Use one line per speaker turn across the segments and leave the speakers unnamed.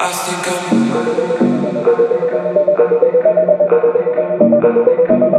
I think I'm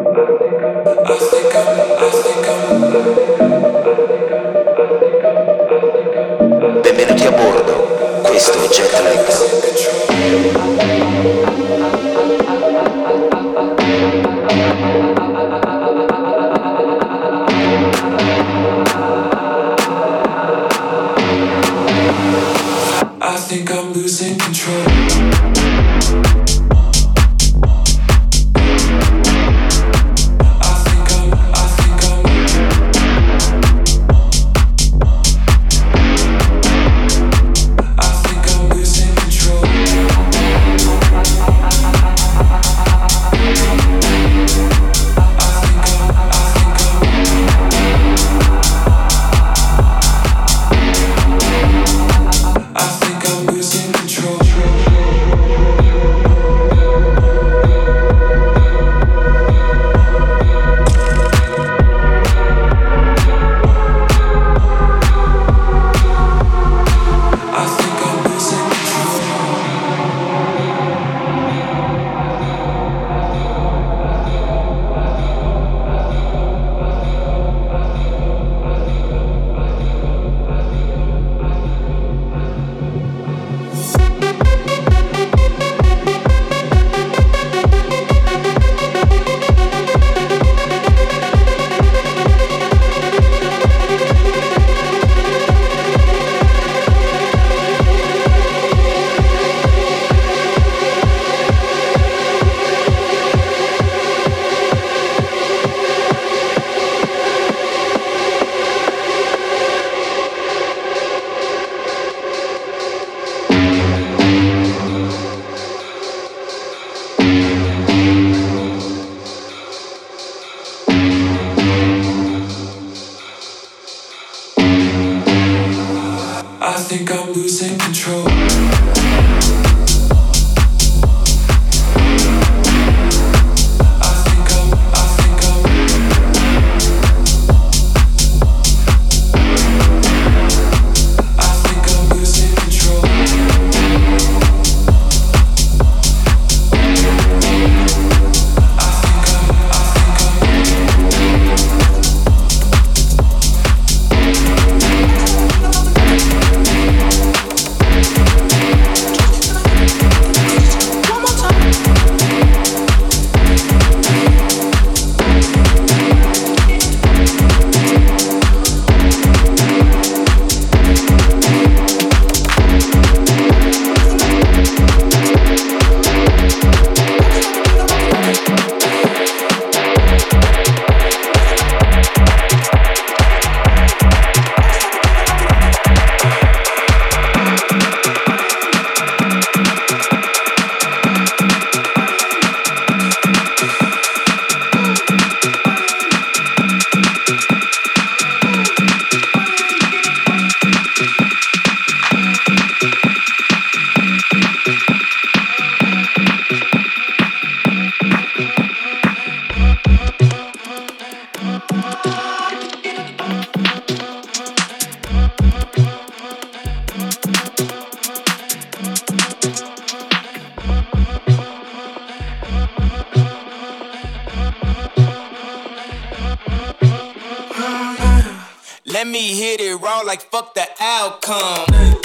Let me hit it raw like fuck the outcome.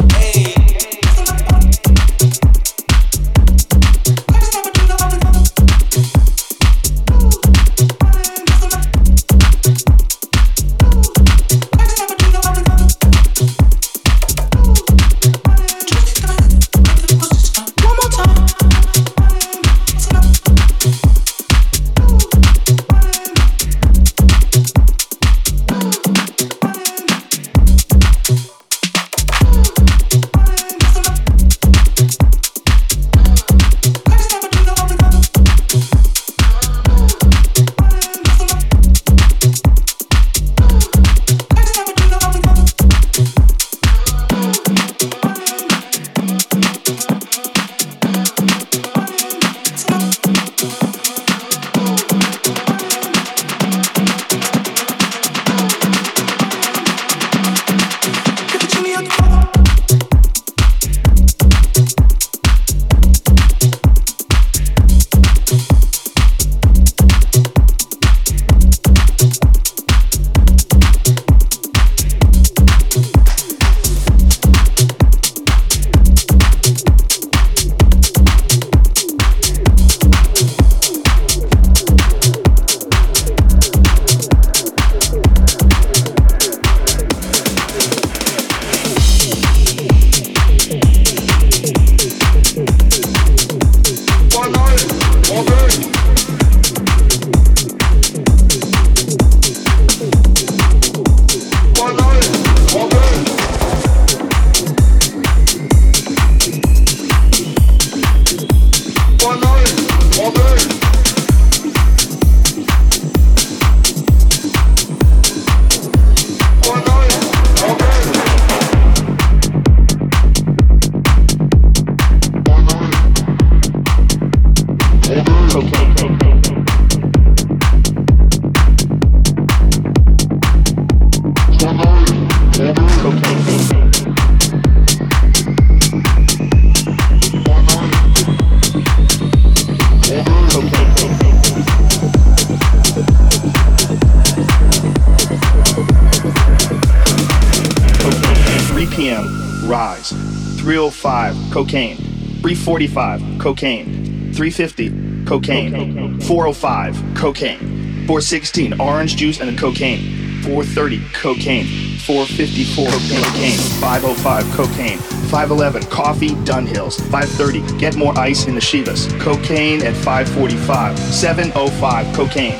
Rise. 305, cocaine. 345, cocaine. 350, cocaine. 405, cocaine. 416, orange juice and cocaine. 430, cocaine. 454, cocaine. 505, cocaine. 511, coffee, Dunhills. 530, get more ice in the Chivas. Cocaine at 545. 705, cocaine.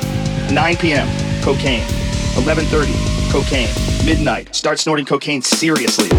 9 p.m., cocaine. 1130, cocaine. Midnight, start snorting cocaine seriously.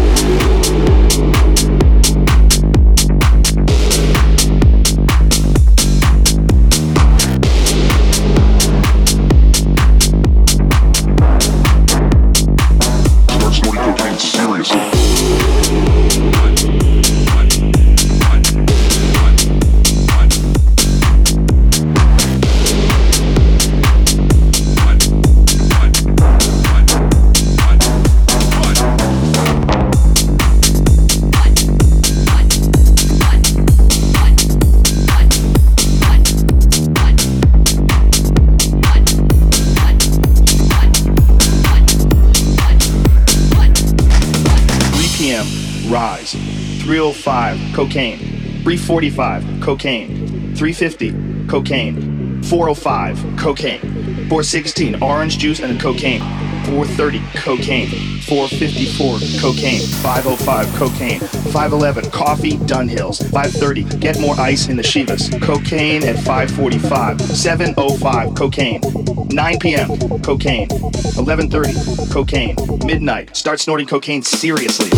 Cocaine. 345, cocaine. 350, cocaine. 405, cocaine. 416, orange juice and cocaine. 430, cocaine. 454, cocaine. 505, cocaine. 511, coffee, Dunhills. 530, get more ice in the Chivas. Cocaine at 545. 705, cocaine. 9 p.m., cocaine. 1130, cocaine. Midnight, start snorting cocaine seriously.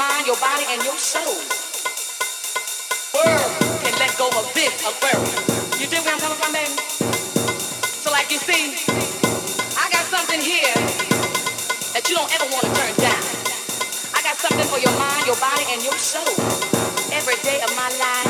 mind, your body, and your soul. World can let go of this, a. You dig where I'm coming from, baby? So like you see, I got something here that you don't ever want to turn down. I got something for your mind, your body, and your soul. Every day of my life.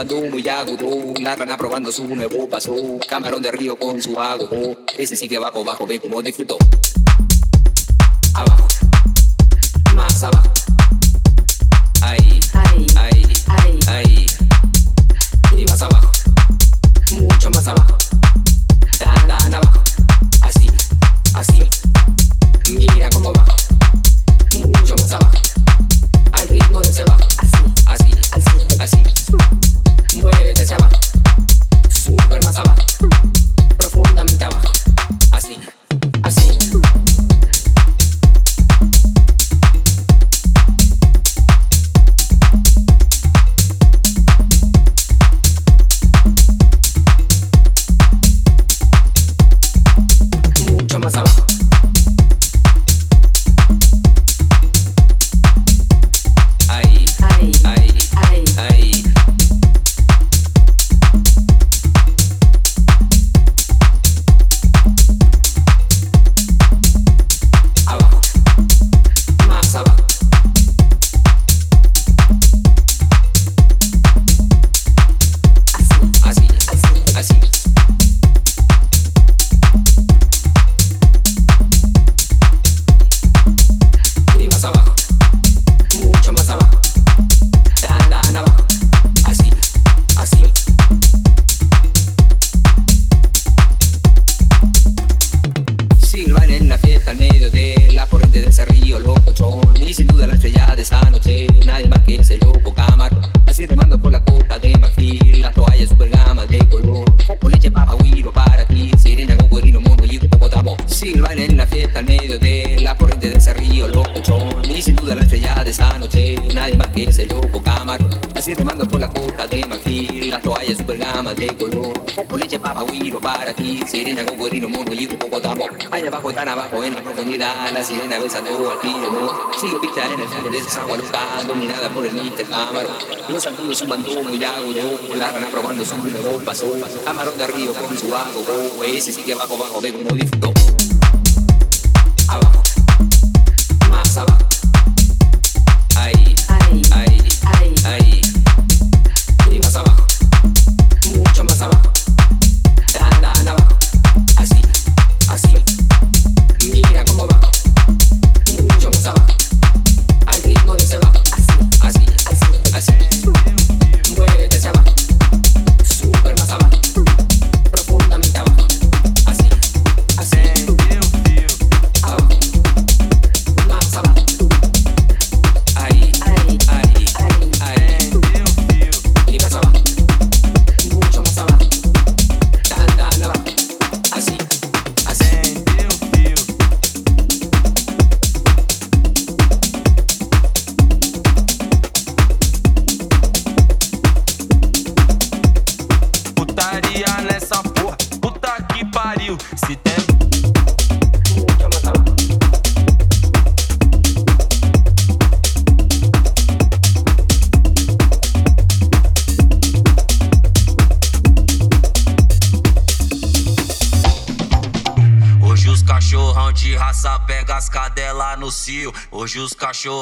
Guandú, Muyagutu, la rana probando su nuevo paso, camarón de río con su vago, ese sigue bajo, bajo, ve como disfrutó.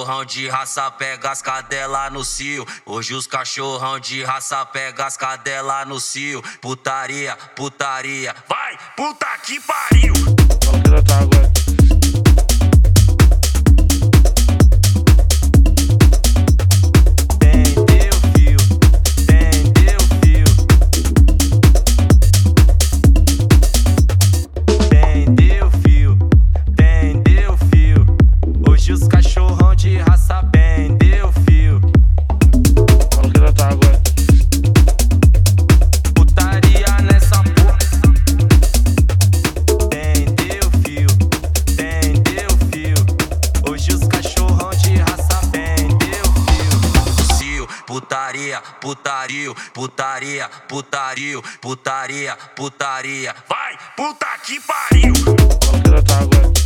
cachorrão de raça pega as cadela no cio. Hoje os cachorrão de raça pega as cadela no cio. Putaria, putaria. Vai! putaria, putaria, putario, putaria, putaria. Vai, puta que pariu!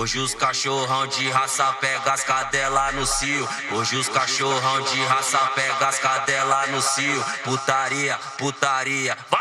Hoje os cachorrão de raça pega as cadela no cio. Hoje os cachorrão de raça pega as cadela no cio. Putaria, putaria, vai,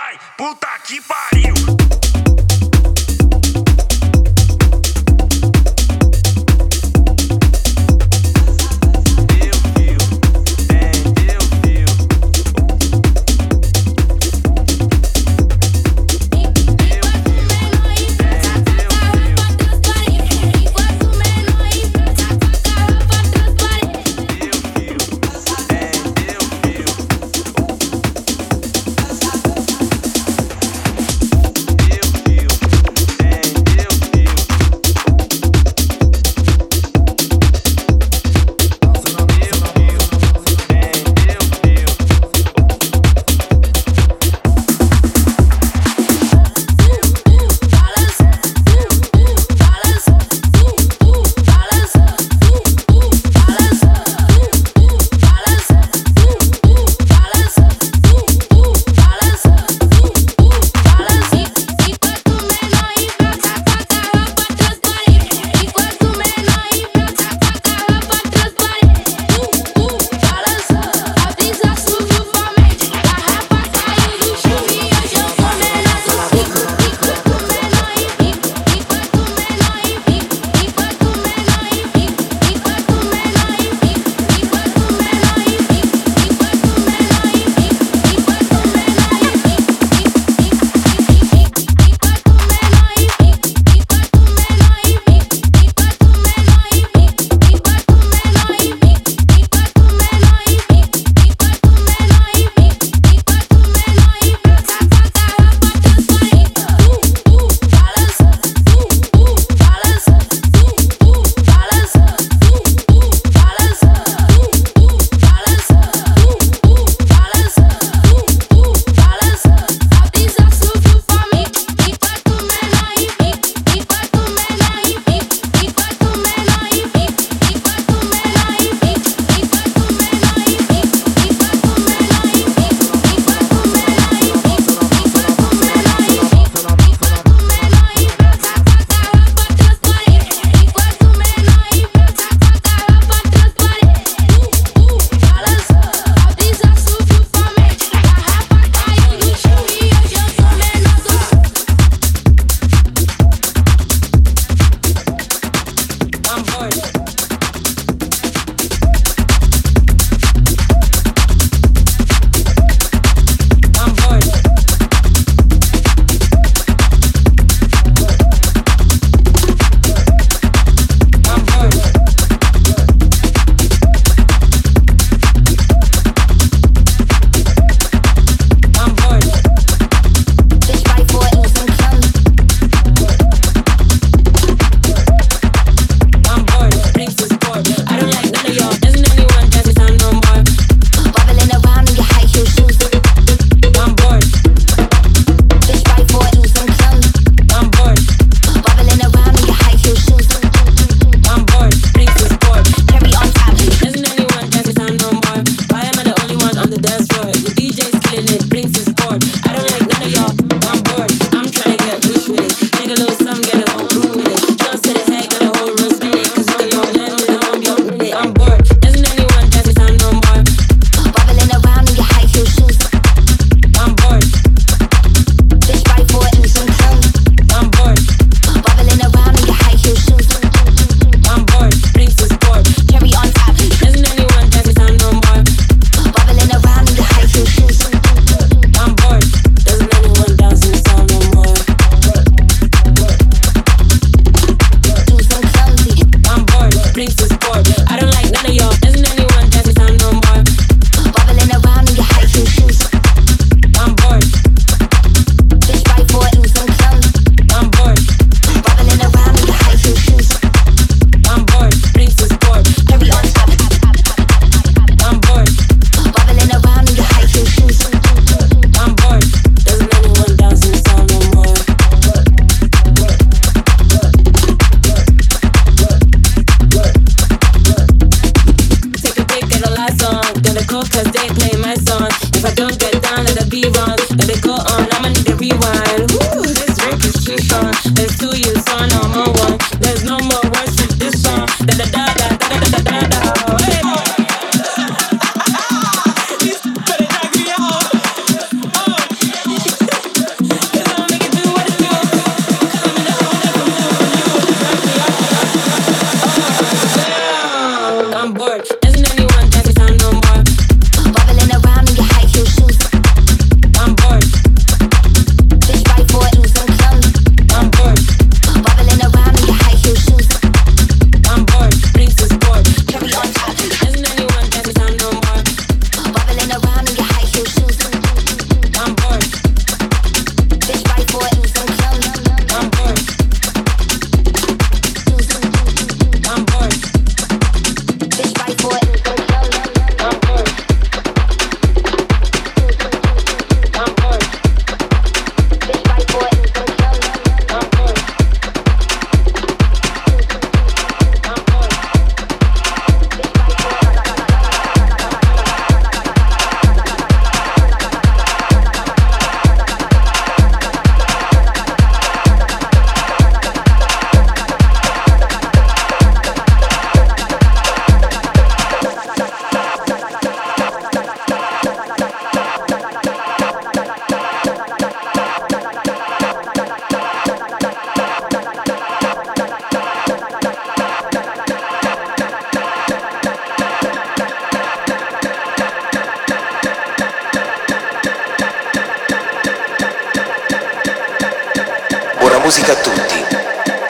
A tutti,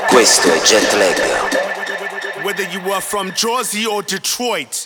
questo è
Whether you are from Jersey or Detroit